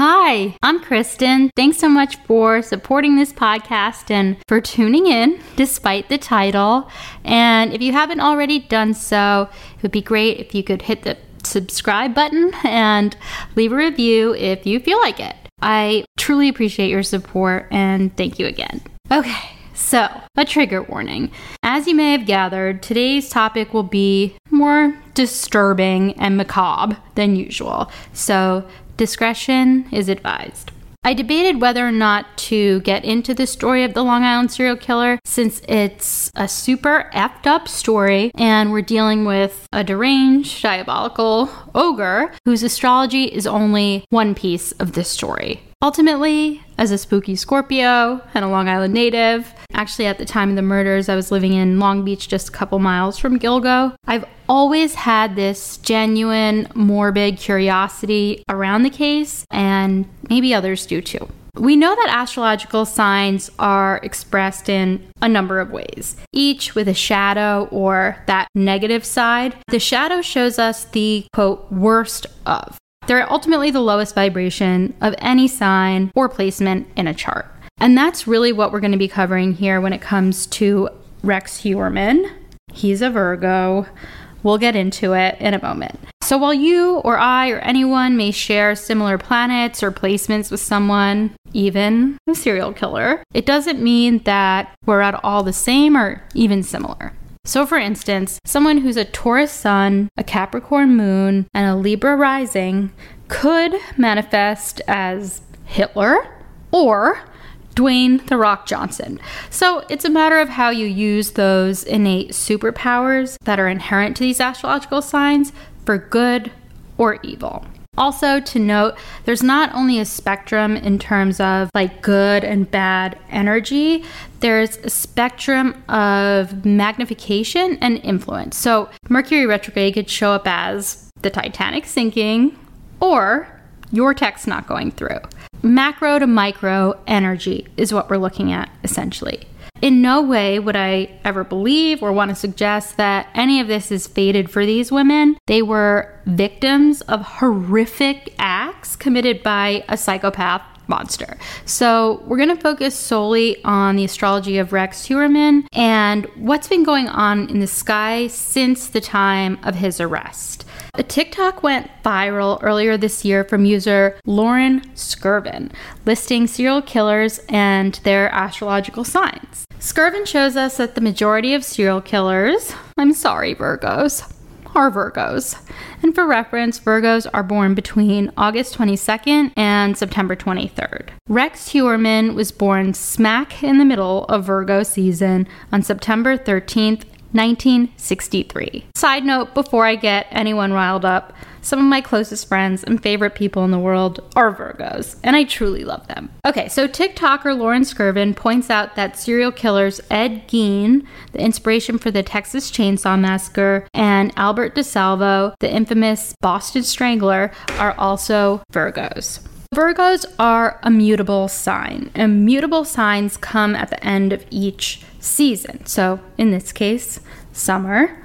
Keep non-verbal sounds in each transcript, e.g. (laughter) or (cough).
Hi, I'm Kristen. Thanks so much for supporting this podcast and for tuning in despite the title. And if you haven't already done so, it would be great if you could hit the subscribe button and leave a review if you feel like it. I truly appreciate your support and thank you again. Okay. So, a trigger warning. As you may have gathered, today's topic will be more disturbing and macabre than usual. So, discretion is advised. I debated whether or not to get into the story of the Long Island serial killer since it's a super effed up story and we're dealing with a deranged, diabolical ogre whose astrology is only one piece of this story. Ultimately, as a spooky Scorpio and a Long Island native, actually at the time of the murders, I was living in Long Beach, just a couple miles from Gilgo. I've always had this genuine, morbid curiosity around the case, and maybe others do too. We know that astrological signs are expressed in a number of ways, each with a shadow or that negative side. The shadow shows us the quote worst of. They're ultimately the lowest vibration of any sign or placement in a chart. And that's really what we're going to be covering here when it comes to Rex Heuermann. He's a Virgo. We'll get into it in a moment. So, while you or I or anyone may share similar planets or placements with someone, even a serial killer, it doesn't mean that we're at all the same or even similar. So, for instance, someone who's a Taurus sun, a Capricorn moon, and a Libra rising could manifest as Hitler or Dwayne The Rock Johnson. So it's a matter of how you use those innate superpowers that are inherent to these astrological signs for good or evil. Also, to note, there's not only a spectrum in terms of like good and bad energy, there's a spectrum of magnification and influence. So, Mercury retrograde could show up as the Titanic sinking or your text not going through. Macro to micro energy is what we're looking at essentially. In no way would I ever believe or want to suggest that any of this is fated for these women. They were victims of horrific acts committed by a psychopath monster. So, we're going to focus solely on the astrology of Rex Heuermann and what's been going on in the sky since the time of his arrest. A TikTok went viral earlier this year from user Lauren Skirvin, listing serial killers and their astrological signs. Skirvin shows us that the majority of serial killers, I'm sorry, Virgos, are Virgos. And for reference, Virgos are born between August 22nd and September 23rd. Rex Heuermann was born smack in the middle of Virgo season on September 13th, 1963. Side note before I get anyone riled up, some of my closest friends and favorite people in the world are Virgos, and I truly love them. Okay, so TikToker Lauren Skirvin points out that serial killers Ed Gein, the inspiration for the Texas Chainsaw Massacre, and Albert DeSalvo, the infamous Boston Strangler, are also Virgos. Virgos are a mutable sign, and mutable signs come at the end of each season. So, in this case, summer.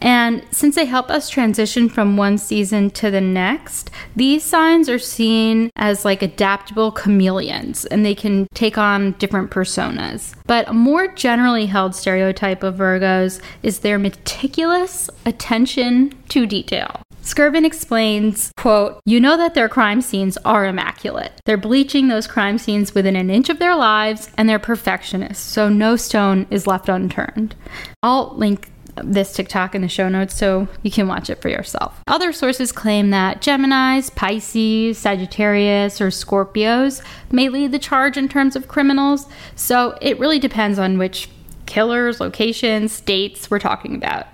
And since they help us transition from one season to the next, these signs are seen as like adaptable chameleons and they can take on different personas. But a more generally held stereotype of Virgos is their meticulous attention to detail. Skirvin explains, quote, You know that their crime scenes are immaculate. They're bleaching those crime scenes within an inch of their lives, and they're perfectionists, so no stone is left unturned. I'll link this TikTok in the show notes so you can watch it for yourself. Other sources claim that Geminis, Pisces, Sagittarius, or Scorpios may lead the charge in terms of criminals, so it really depends on which killers, locations, states we're talking about.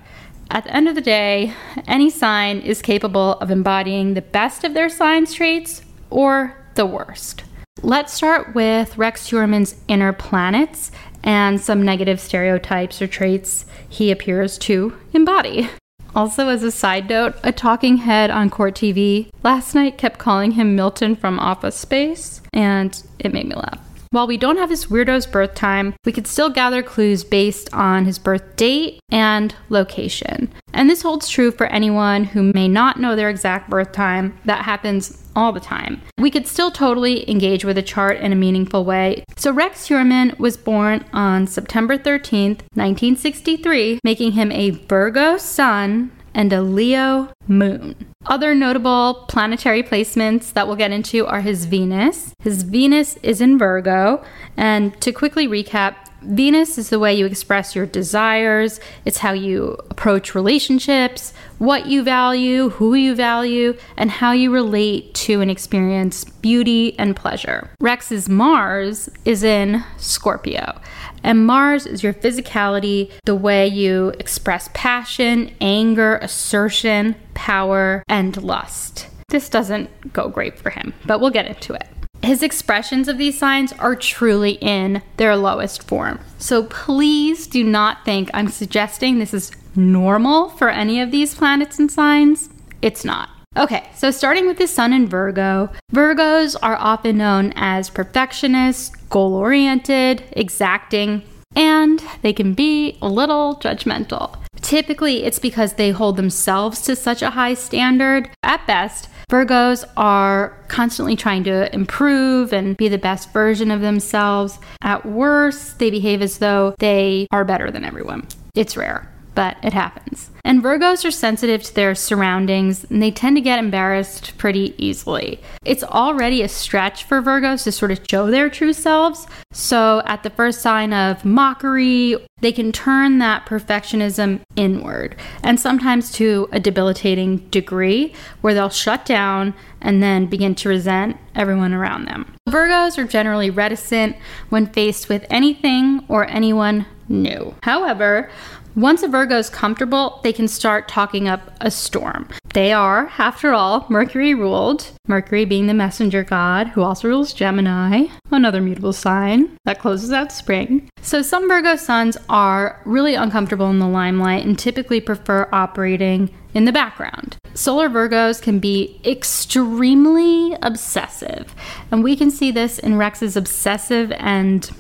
At the end of the day, any sign is capable of embodying the best of their sign's traits or the worst. Let's start with Rex Heuermann's inner planets and some negative stereotypes or traits he appears to embody. Also, as a side note, a talking head on Court TV last night kept calling him Milton from Office Space, and it made me laugh. While we don't have his weirdo's birth time, we could still gather clues based on his birth date and location. And this holds true for anyone who may not know their exact birth time. That happens all the time. We could still totally engage with a chart in a meaningful way. So Rex Heuermann was born on September 13th, 1963, making him a Virgo sun and a Leo moon. Other notable planetary placements that we'll get into are his Venus. His Venus is in Virgo. And to quickly recap, Venus is the way you express your desires, it's how you approach relationships, what you value, who you value, and how you relate to and experience beauty and pleasure. Rex's Mars is in Scorpio. And Mars is your physicality, the way you express passion, anger, assertion, power, and lust. This doesn't go great for him, but we'll get into it. His expressions of these signs are truly in their lowest form. So please do not think I'm suggesting this is normal for any of these planets and signs. It's not. Okay, so starting with the sun in Virgo, Virgos are often known as perfectionists, goal oriented, exacting, and they can be a little judgmental. Typically, it's because they hold themselves to such a high standard. At best, Virgos are constantly trying to improve and be the best version of themselves. At worst, they behave as though they are better than everyone. It's rare but it happens. And Virgos are sensitive to their surroundings and they tend to get embarrassed pretty easily. It's already a stretch for Virgos to sort of show their true selves. So at the first sign of mockery, they can turn that perfectionism inward and sometimes to a debilitating degree where they'll shut down and then begin to resent everyone around them. Virgos are generally reticent when faced with anything or anyone new. However, once a Virgo is comfortable, they can start talking up a storm. They are, after all, Mercury ruled, Mercury being the messenger god who also rules Gemini, another mutable sign that closes out spring. So some Virgo suns are really uncomfortable in the limelight and typically prefer operating in the background. Solar Virgos can be extremely obsessive, and we can see this in Rex's obsessive and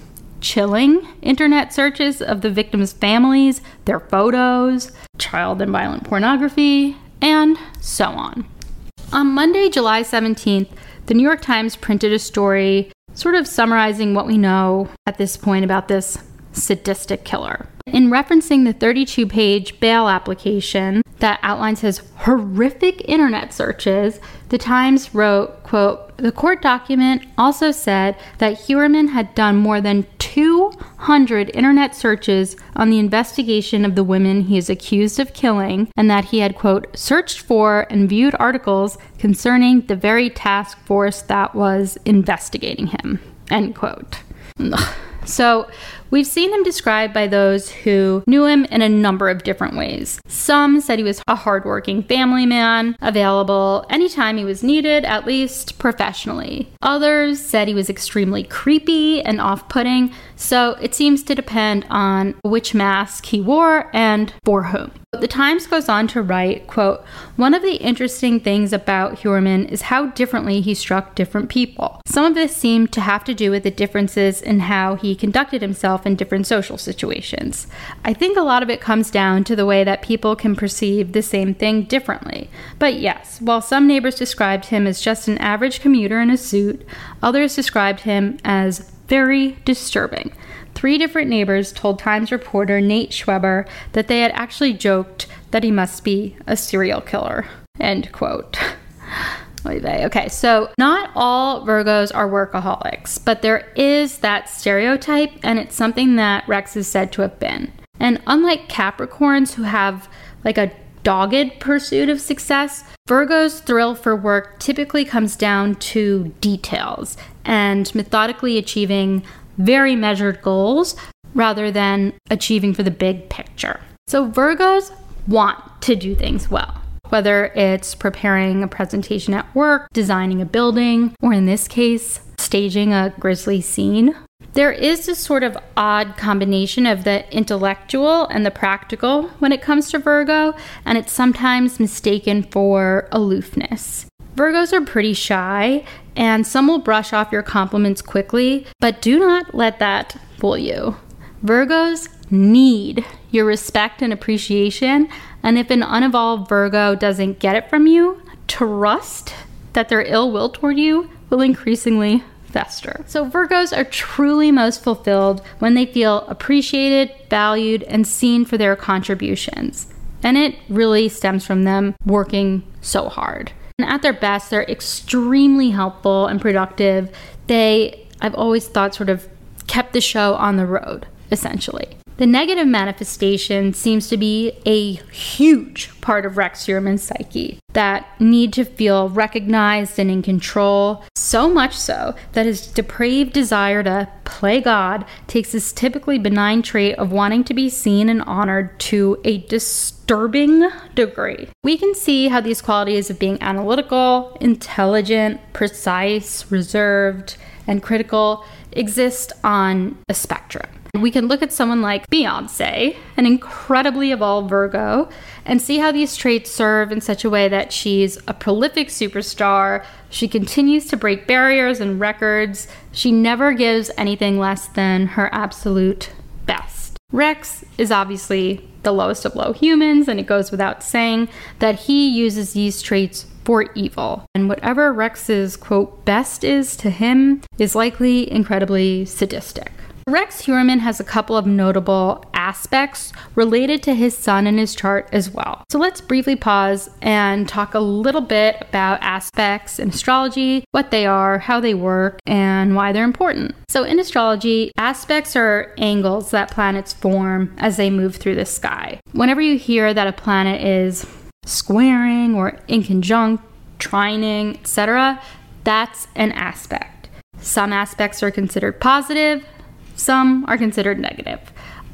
chilling internet searches of the victims' families, their photos, child and violent pornography, and so on. On Monday, July 17th, the New York Times printed a story sort of summarizing what we know at this point about this sadistic killer. In referencing the 32 page bail application that outlines his horrific internet searches, the Times wrote, quote, the court document also said that Heuermann had done more than 200 internet searches on the investigation of the women he is accused of killing, and that he had, quote, searched for and viewed articles concerning the very task force that was investigating him, end quote. So, we've seen him described by those who knew him in a number of different ways. Some said he was a hardworking family man, available anytime he was needed, at least professionally. Others said he was extremely creepy and off putting, so it seems to depend on which mask he wore and for whom. The Times goes on to write, quote, One of the interesting things about Heuermann is how differently he struck different people. Some of this seemed to have to do with the differences in how he conducted himself in different social situations. I think a lot of it comes down to the way that people can perceive the same thing differently. But yes, while some neighbors described him as just an average commuter in a suit, others described him as very disturbing. Three different neighbors told Times reporter Nate Schweber that they had actually joked that he must be a serial killer. End quote. (laughs) Okay, so not all Virgos are workaholics, but there is that stereotype, and it's something that Rex is said to have been. And unlike Capricorns who have like a dogged pursuit of success, Virgo's thrill for work typically comes down to details and methodically achieving very measured goals rather than achieving for the big picture. So, Virgos want to do things well, whether it's preparing a presentation at work, designing a building, or in this case, staging a grisly scene. There is this sort of odd combination of the intellectual and the practical when it comes to Virgo, and it's sometimes mistaken for aloofness. Virgos are pretty shy, and some will brush off your compliments quickly, but do not let that fool you. Virgos need your respect and appreciation, and if an unevolved Virgo doesn't get it from you, trust that their ill will toward you will increasingly fester. So, Virgos are truly most fulfilled when they feel appreciated, valued, and seen for their contributions. And it really stems from them working so hard. And at their best, they're extremely helpful and productive. They, I've always thought, sort of kept the show on the road, essentially. The negative manifestation seems to be a huge part of Rex Heuermann's psyche that need to feel recognized and in control, so much so that his depraved desire to play God takes this typically benign trait of wanting to be seen and honored to a disturbing degree. We can see how these qualities of being analytical, intelligent, precise, reserved, and critical exist on a spectrum. We can look at someone like Beyonce, an incredibly evolved Virgo, and see how these traits serve in such a way that she's a prolific superstar. She continues to break barriers and records. She never gives anything less than her absolute best. Rex is obviously the lowest of low humans, and it goes without saying that he uses these traits for evil. And whatever Rex's quote best is to him is likely incredibly sadistic. Rex Heuermann has a couple of notable aspects related to his sun in his chart as well. So let's briefly pause and talk a little bit about aspects in astrology, what they are, how they work, and why they're important. So in astrology, aspects are angles that planets form as they move through the sky. Whenever you hear that a planet is squaring or in conjunct, trining, etc., that's an aspect. Some aspects are considered positive, some are considered negative.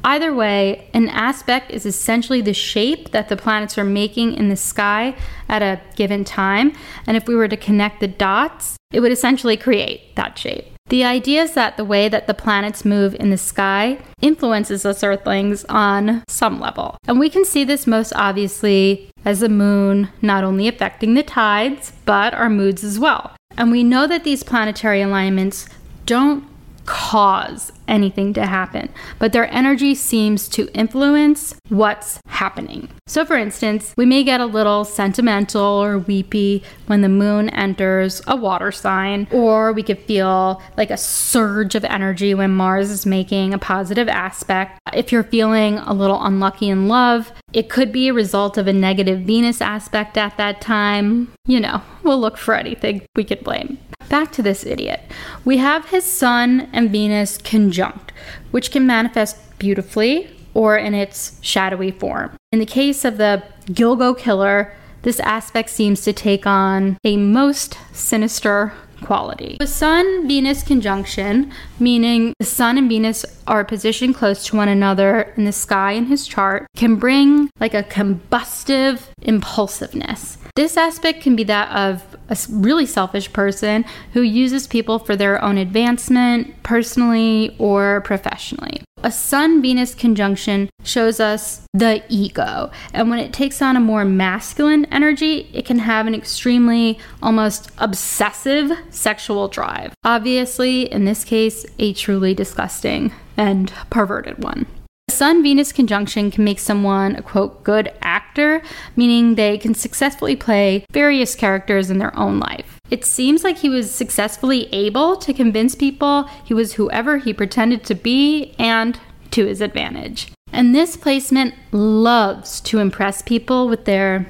Either way, an aspect is essentially the shape that the planets are making in the sky at a given time. And if we were to connect the dots, it would essentially create that shape. The idea is that the way that the planets move in the sky influences us Earthlings on some level. And we can see this most obviously as the moon not only affecting the tides, but our moods as well. And we know that these planetary alignments don't cause anything to happen, but their energy seems to influence what's happening. So, for instance, we may get a little sentimental or weepy when the moon enters a water sign, or we could feel like a surge of energy when Mars is making a positive aspect. If you're feeling a little unlucky in love, it could be a result of a negative Venus aspect at that time. You know, we'll look for anything we could blame. Back to this idiot. We have his Sun and Venus conjunct, which can manifest beautifully or in its shadowy form. In the case of the Gilgo killer, this aspect seems to take on a most sinister quality. The Sun Venus conjunction, meaning the Sun and Venus are positioned close to one another in the sky in his chart, can bring like a combustive impulsiveness. This aspect can be that of a really selfish person who uses people for their own advancement, personally or professionally. A Sun Venus conjunction shows us the ego, and when it takes on a more masculine energy, it can have an extremely, almost obsessive sexual drive. Obviously, in this case, a truly disgusting and perverted one. A Sun Venus conjunction can make someone a quote good actor, meaning they can successfully play various characters in their own life. It seems like he was successfully able to convince people he was whoever he pretended to be and to his advantage. And this placement loves to impress people with their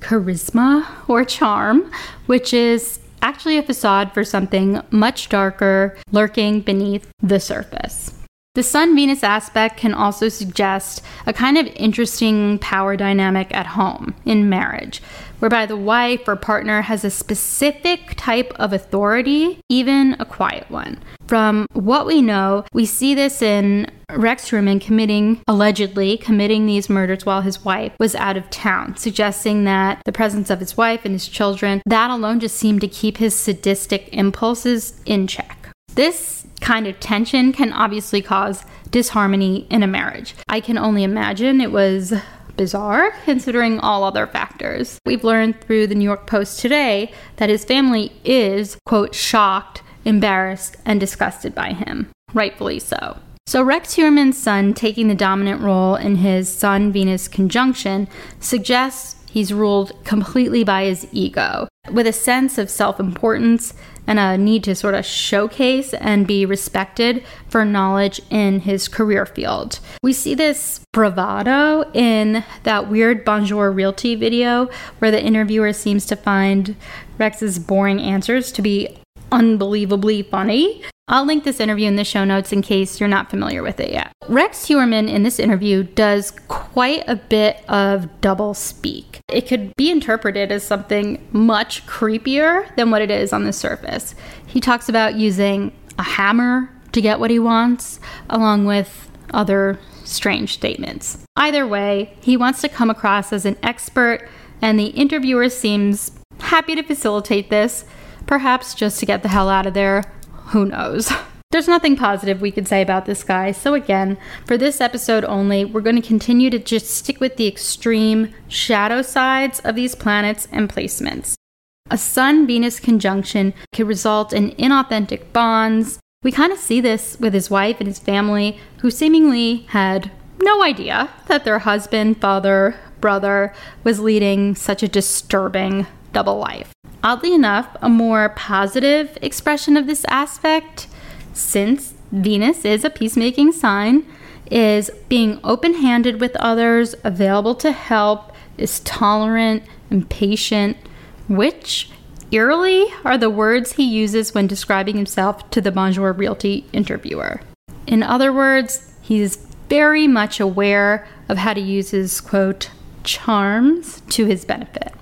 charisma or charm, which is actually a facade for something much darker lurking beneath the surface. The Sun Venus aspect can also suggest a kind of interesting power dynamic at home in marriage, whereby the wife or partner has a specific type of authority, even a quiet one. From what we know, we see this in Rex Heuermann committing, allegedly committing these murders while his wife was out of town, suggesting that the presence of his wife and his children, that alone just seemed to keep his sadistic impulses in check. This kind of tension can obviously cause disharmony in a marriage. I can only imagine it was bizarre considering all other factors. We've learned through the New York Post today that his family is, quote, shocked, embarrassed, and disgusted by him. Rightfully so. So, Rex Heuermann's Sun taking the dominant role in his Sun Venus conjunction suggests he's ruled completely by his ego, with a sense of self importance and a need to sort of showcase and be respected for knowledge in his career field. We see this bravado in that weird Bonjour Realty video where the interviewer seems to find Rex's boring answers to be unbelievably funny. I'll link this interview in the show notes in case you're not familiar with it yet. Rex Heuermann in this interview does quite a bit of double speak. It could be interpreted as something much creepier than what it is on the surface. He talks about using a hammer to get what he wants, along with other strange statements. Either way, he wants to come across as an expert, and the interviewer seems happy to facilitate this Perhaps just to get the hell out of there. Who knows? (laughs) There's nothing positive we could say about this guy, so again, for this episode only, we're going to continue to just stick with the extreme shadow sides of these planets and placements. A Sun Venus conjunction could result in inauthentic bonds. We kind of see this with his wife and his family, who seemingly had no idea that their husband, father, brother was leading such a disturbing double life. Oddly enough, a more positive expression of this aspect, since Venus is a peacemaking sign, is being open handed with others, available to help, is tolerant and patient, which eerily are the words he uses when describing himself to the Bonjour Realty interviewer. In other words, he's very much aware of how to use his quote charms to his benefit.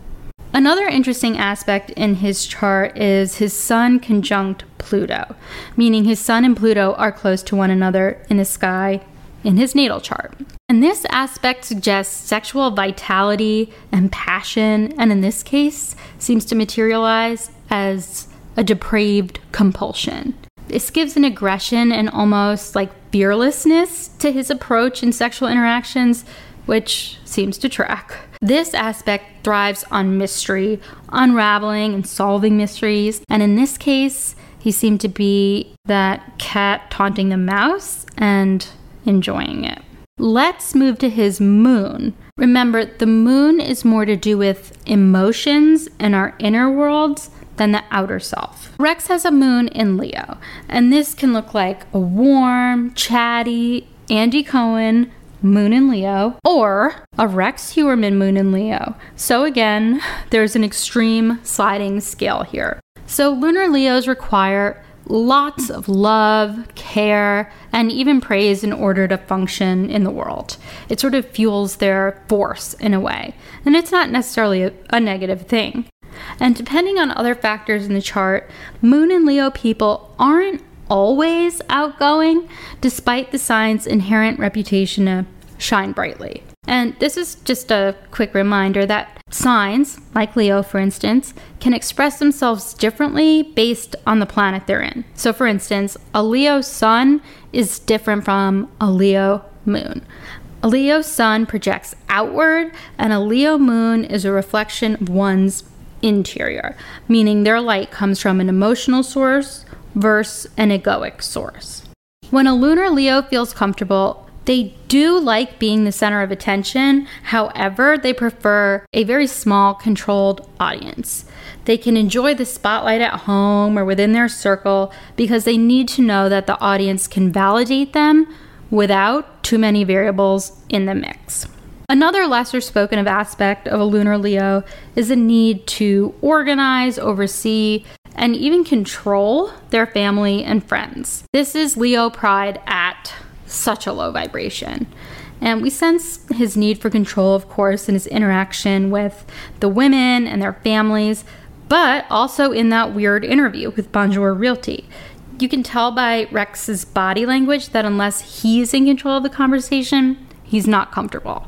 Another interesting aspect in his chart is his Sun conjunct Pluto, meaning his Sun and Pluto are close to one another in the sky in his natal chart. And this aspect suggests sexual vitality and passion, and in this case, seems to materialize as a depraved compulsion. This gives an aggression and almost like fearlessness to his approach in sexual interactions, which seems to track. This aspect thrives on mystery, unraveling and solving mysteries, and in this case, he seemed to be that cat taunting the mouse and enjoying it. Let's move to his moon. Remember, the moon is more to do with emotions and our inner worlds than the outer self. Rex has a moon in Leo, and this can look like a warm, chatty Andy Cohen moon in Leo, or a Rex Heuermann moon in Leo. So again, (sighs) there's an extreme sliding scale here. So lunar Leos require lots of love, care, and even praise in order to function in the world. It sort of fuels their force in a way, and it's not necessarily a, a negative thing. And depending on other factors in the chart, Moon and Leo people aren't always outgoing, despite the sign's inherent reputation to shine brightly. And this is just a quick reminder that signs, like Leo for instance, can express themselves differently based on the planet they're in. So, for instance, a Leo sun is different from a Leo moon. A Leo sun projects outward, and a Leo moon is a reflection of one's interior, meaning their light comes from an emotional source versus an egoic source. When a lunar Leo feels comfortable, they do like being the center of attention, however, they prefer a very small, controlled audience. They can enjoy the spotlight at home or within their circle because they need to know that the audience can validate them without too many variables in the mix. Another lesser spoken of aspect of a lunar Leo is the need to organize, oversee, and even control their family and friends. This is Leo pride at such a low vibration. And we sense his need for control, of course, in his interaction with the women and their families, but also in that weird interview with Bonjour Realty. You can tell by Rex's body language that unless he's in control of the conversation, he's not comfortable.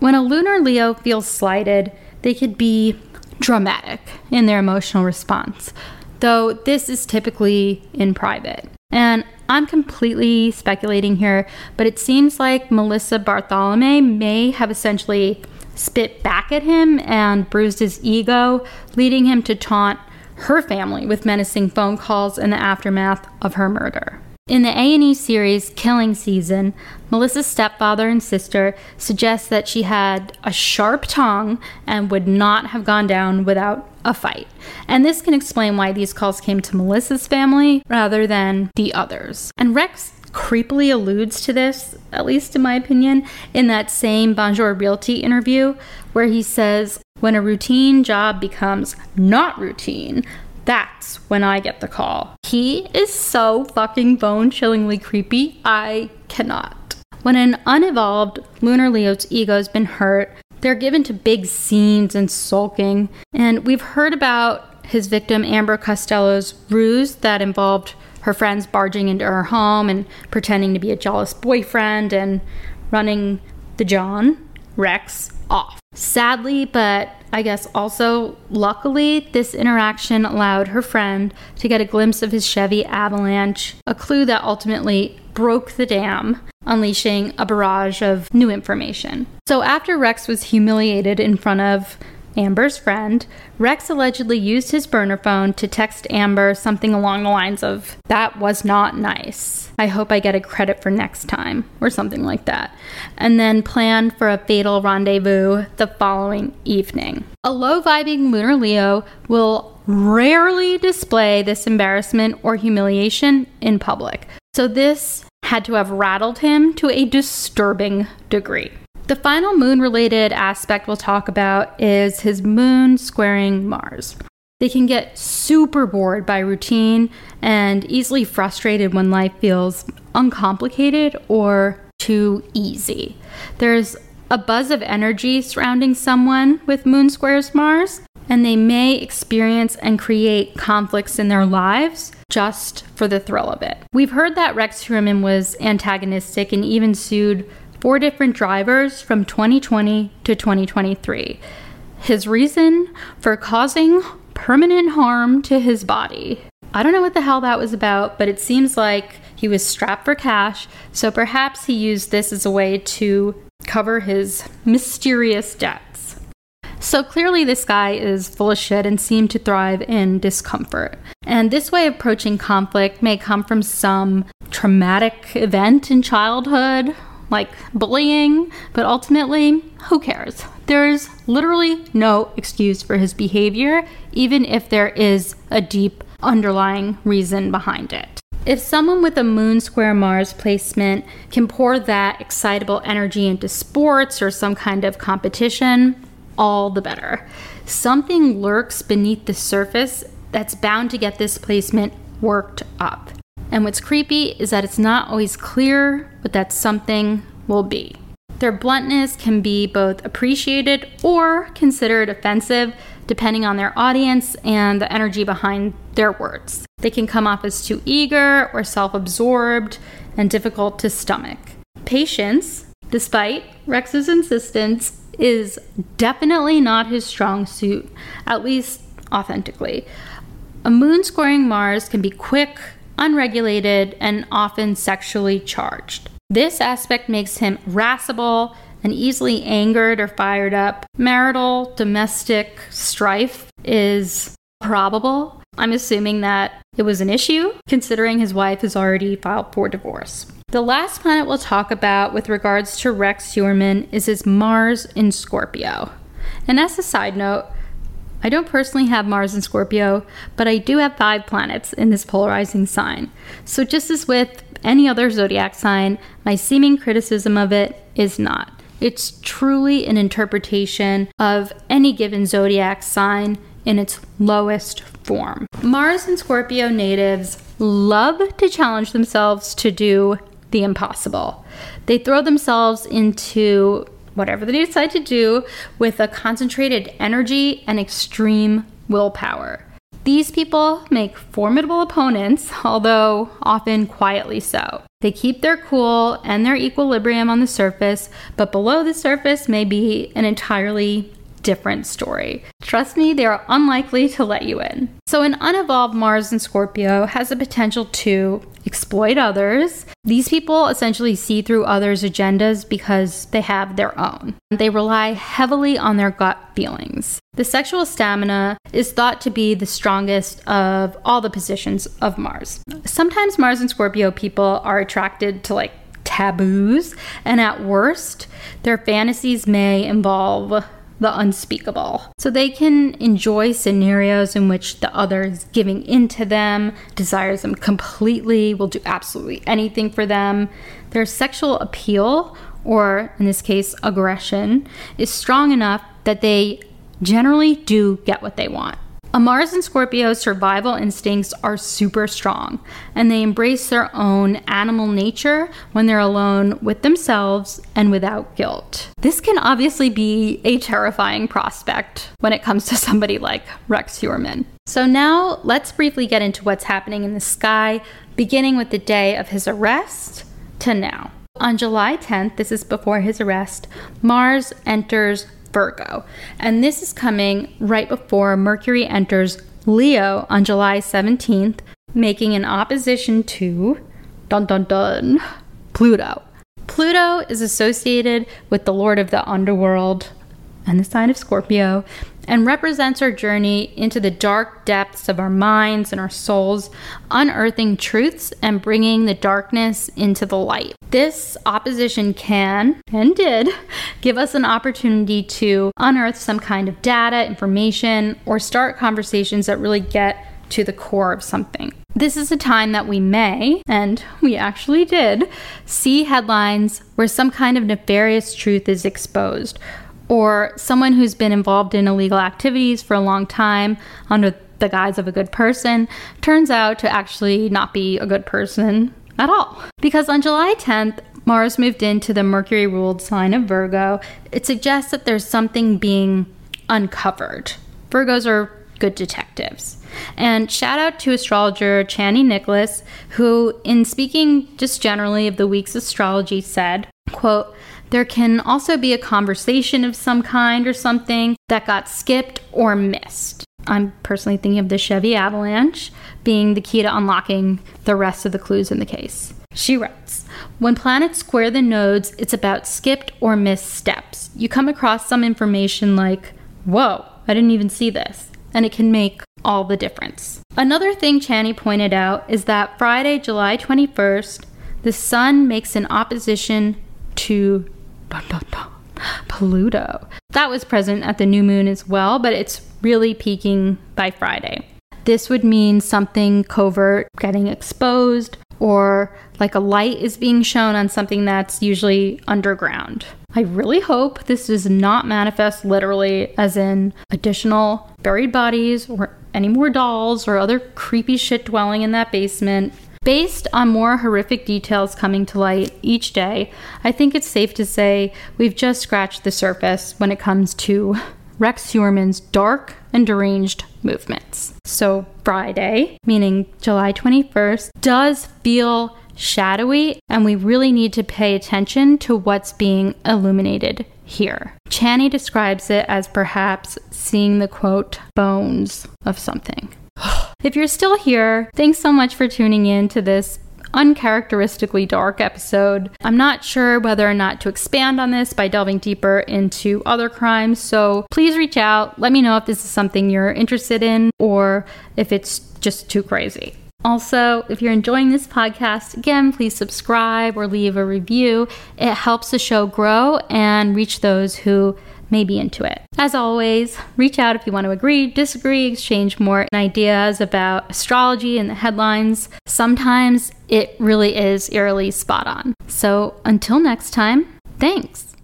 When a lunar Leo feels slighted, they could be dramatic in their emotional response, though this is typically in private. And I'm completely speculating here, but it seems like Melissa Barthelemy may have essentially spit back at him and bruised his ego, leading him to taunt her family with menacing phone calls in the aftermath of her murder. In the A&E series Killing Season, Melissa's stepfather and sister suggest that she had a sharp tongue and would not have gone down without a fight. And this can explain why these calls came to Melissa's family rather than the others. And Rex creepily alludes to this, at least in my opinion, in that same Bonjour Realty interview where he says, When a routine job becomes not routine, that's when I get the call. He is so fucking bone chillingly creepy. I cannot. When an unevolved lunar Leo's ego has been hurt, they're given to big scenes and sulking. And we've heard about his victim, Amber Costello's ruse that involved her friends barging into her home and pretending to be a jealous boyfriend and running the John, Rex, off. Sadly, but I guess also luckily, this interaction allowed her friend to get a glimpse of his Chevy Avalanche, a clue that ultimately broke the dam, unleashing a barrage of new information. So after Rex was humiliated in front of Amber's friend, Rex allegedly used his burner phone to text Amber something along the lines of, That was not nice. I hope I get a credit for next time, or something like that. And then planned for a fatal rendezvous the following evening. A low vibing Lunar Leo will rarely display this embarrassment or humiliation in public. So this had to have rattled him to a disturbing degree. The final moon related aspect we'll talk about is his moon squaring Mars. They can get super bored by routine and easily frustrated when life feels uncomplicated or too easy. There's a buzz of energy surrounding someone with moon squares Mars, and they may experience and create conflicts in their lives just for the thrill of it. We've heard that Rex Heuermann was antagonistic and even sued four different drivers from 2020 to 2023. His reason for causing permanent harm to his body. I don't know what the hell that was about, but it seems like he was strapped for cash, so perhaps he used this as a way to cover his mysterious debts. So clearly, this guy is full of shit and seemed to thrive in discomfort. And this way of approaching conflict may come from some traumatic event in childhood like bullying, but ultimately, who cares? There's literally no excuse for his behavior, even if there is a deep underlying reason behind it. If someone with a moon square Mars placement can pour that excitable energy into sports or some kind of competition, all the better. Something lurks beneath the surface that's bound to get this placement worked up. And what's creepy is that it's not always clear what that something will be. Their bluntness can be both appreciated or considered offensive depending on their audience and the energy behind their words. They can come off as too eager or self absorbed and difficult to stomach. Patience, despite Rex's insistence, is definitely not his strong suit, at least authentically. A moon squaring Mars can be quick, unregulated, and often sexually charged. This aspect makes him irascible and easily angered or fired up. Marital, domestic strife is probable. I'm assuming that it was an issue, considering his wife has already filed for divorce. The last planet we'll talk about with regards to Rex Heuermann is his Mars in Scorpio. And as a side note, I don't personally have Mars in Scorpio, but I do have five planets in this polarizing sign. So, just as with any other zodiac sign, my seeming criticism of it is not. It's truly an interpretation of any given zodiac sign in its lowest form. Mars and Scorpio natives love to challenge themselves to do the impossible. They throw themselves into whatever they decide to do with a concentrated energy and extreme willpower. These people make formidable opponents, (laughs) although often quietly so. They keep their cool and their equilibrium on the surface, but below the surface may be an entirely different story. Trust me, they are unlikely to let you in. So, an unevolved Mars in Scorpio has the potential to exploit others. These people essentially see through others' agendas because they have their own. They rely heavily on their gut feelings. The sexual stamina is thought to be the strongest of all the positions of Mars. Sometimes Mars and Scorpio people are attracted to like taboos, and at worst, their fantasies may involve the unspeakable. So they can enjoy scenarios in which the other is giving in to them, desires them completely, will do absolutely anything for them. Their sexual appeal, or in this case, aggression, is strong enough that they generally do get what they want. A Mars and Scorpio's survival instincts are super strong, and they embrace their own animal nature when they're alone with themselves and without guilt. This can obviously be a terrifying prospect when it comes to (laughs) somebody like Rex Heuermann. So, now let's briefly get into what's happening in the sky, beginning with the day of his arrest to now. On July 10th, this is before his arrest, Mars enters Virgo. And this is coming right before Mercury enters Leo on July 17th, making an opposition to dun dun dun Pluto. Pluto is associated with the Lord of the Underworld and the sign of Scorpio, and represents our journey into the dark depths of our minds and our souls, unearthing truths and bringing the darkness into the light. This opposition can and did give us an opportunity to unearth some kind of data, information, or start conversations that really get to the core of something. This is a time that we may, and we actually did, see headlines where some kind of nefarious truth is exposed or someone who's been involved in illegal activities for a long time under the guise of a good person turns out to actually not be a good person at all. Because on July 10th, Mars moved into the Mercury ruled sign of Virgo. It suggests that there's something being uncovered. Virgos are good detectives. And shout out to astrologer Chani Nicholas, who, in speaking just generally of the week's astrology, said, quote, there can also be a conversation of some kind or something that got skipped or missed. I'm personally thinking of the Chevy Avalanche being the key to unlocking the rest of the clues in the case. She writes When planets square the nodes, it's about skipped or missed steps. You come across some information like, whoa, I didn't even see this, and it can make all the difference. Another thing Chani pointed out is that Friday, July 21st, the sun makes an opposition to Pluto. That was present at the new moon as well, but it's really peaking by Friday. This would mean something covert getting exposed, or like a light is being shown on something that's usually underground. I really hope this does not manifest literally, as in additional buried bodies or any more dolls or other creepy shit dwelling in that basement. Based on more horrific details coming to light each day, I think it's safe to say we've just scratched the surface when it comes to Rex Heuermann's dark and deranged movements. So, Friday, meaning July 21st, does feel shadowy, and we really need to pay attention to what's being illuminated here. Chani describes it as perhaps seeing the quote, bones of something. If you're still here, thanks so much for tuning in to this uncharacteristically dark episode. I'm not sure whether or not to expand on this by delving deeper into other crimes, so please reach out. Let me know if this is something you're interested in or if it's just too crazy. Also, if you're enjoying this podcast, again, please subscribe or leave a review. It helps the show grow and reach those who may be into it. As always, reach out if you want to agree, disagree, exchange more ideas about astrology and the headlines. Sometimes it really is eerily spot on. So until next time, thanks.